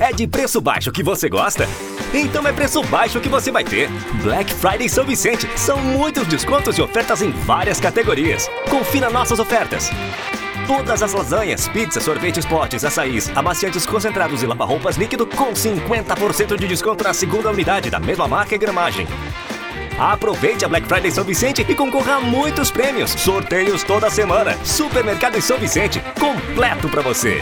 É de preço baixo que você gosta? Então é preço baixo que você vai ter. Black Friday São Vicente. São muitos descontos e ofertas em várias categorias. Confira nossas ofertas. Todas as lasanhas, pizzas, sorvetes, potes, açaís, amaciantes concentrados e lava-roupas líquido com 50% de desconto na segunda unidade da mesma marca e gramagem. Aproveite a Black Friday São Vicente e concorra a muitos prêmios. Sorteios toda semana. Supermercado em São Vicente, completo para você.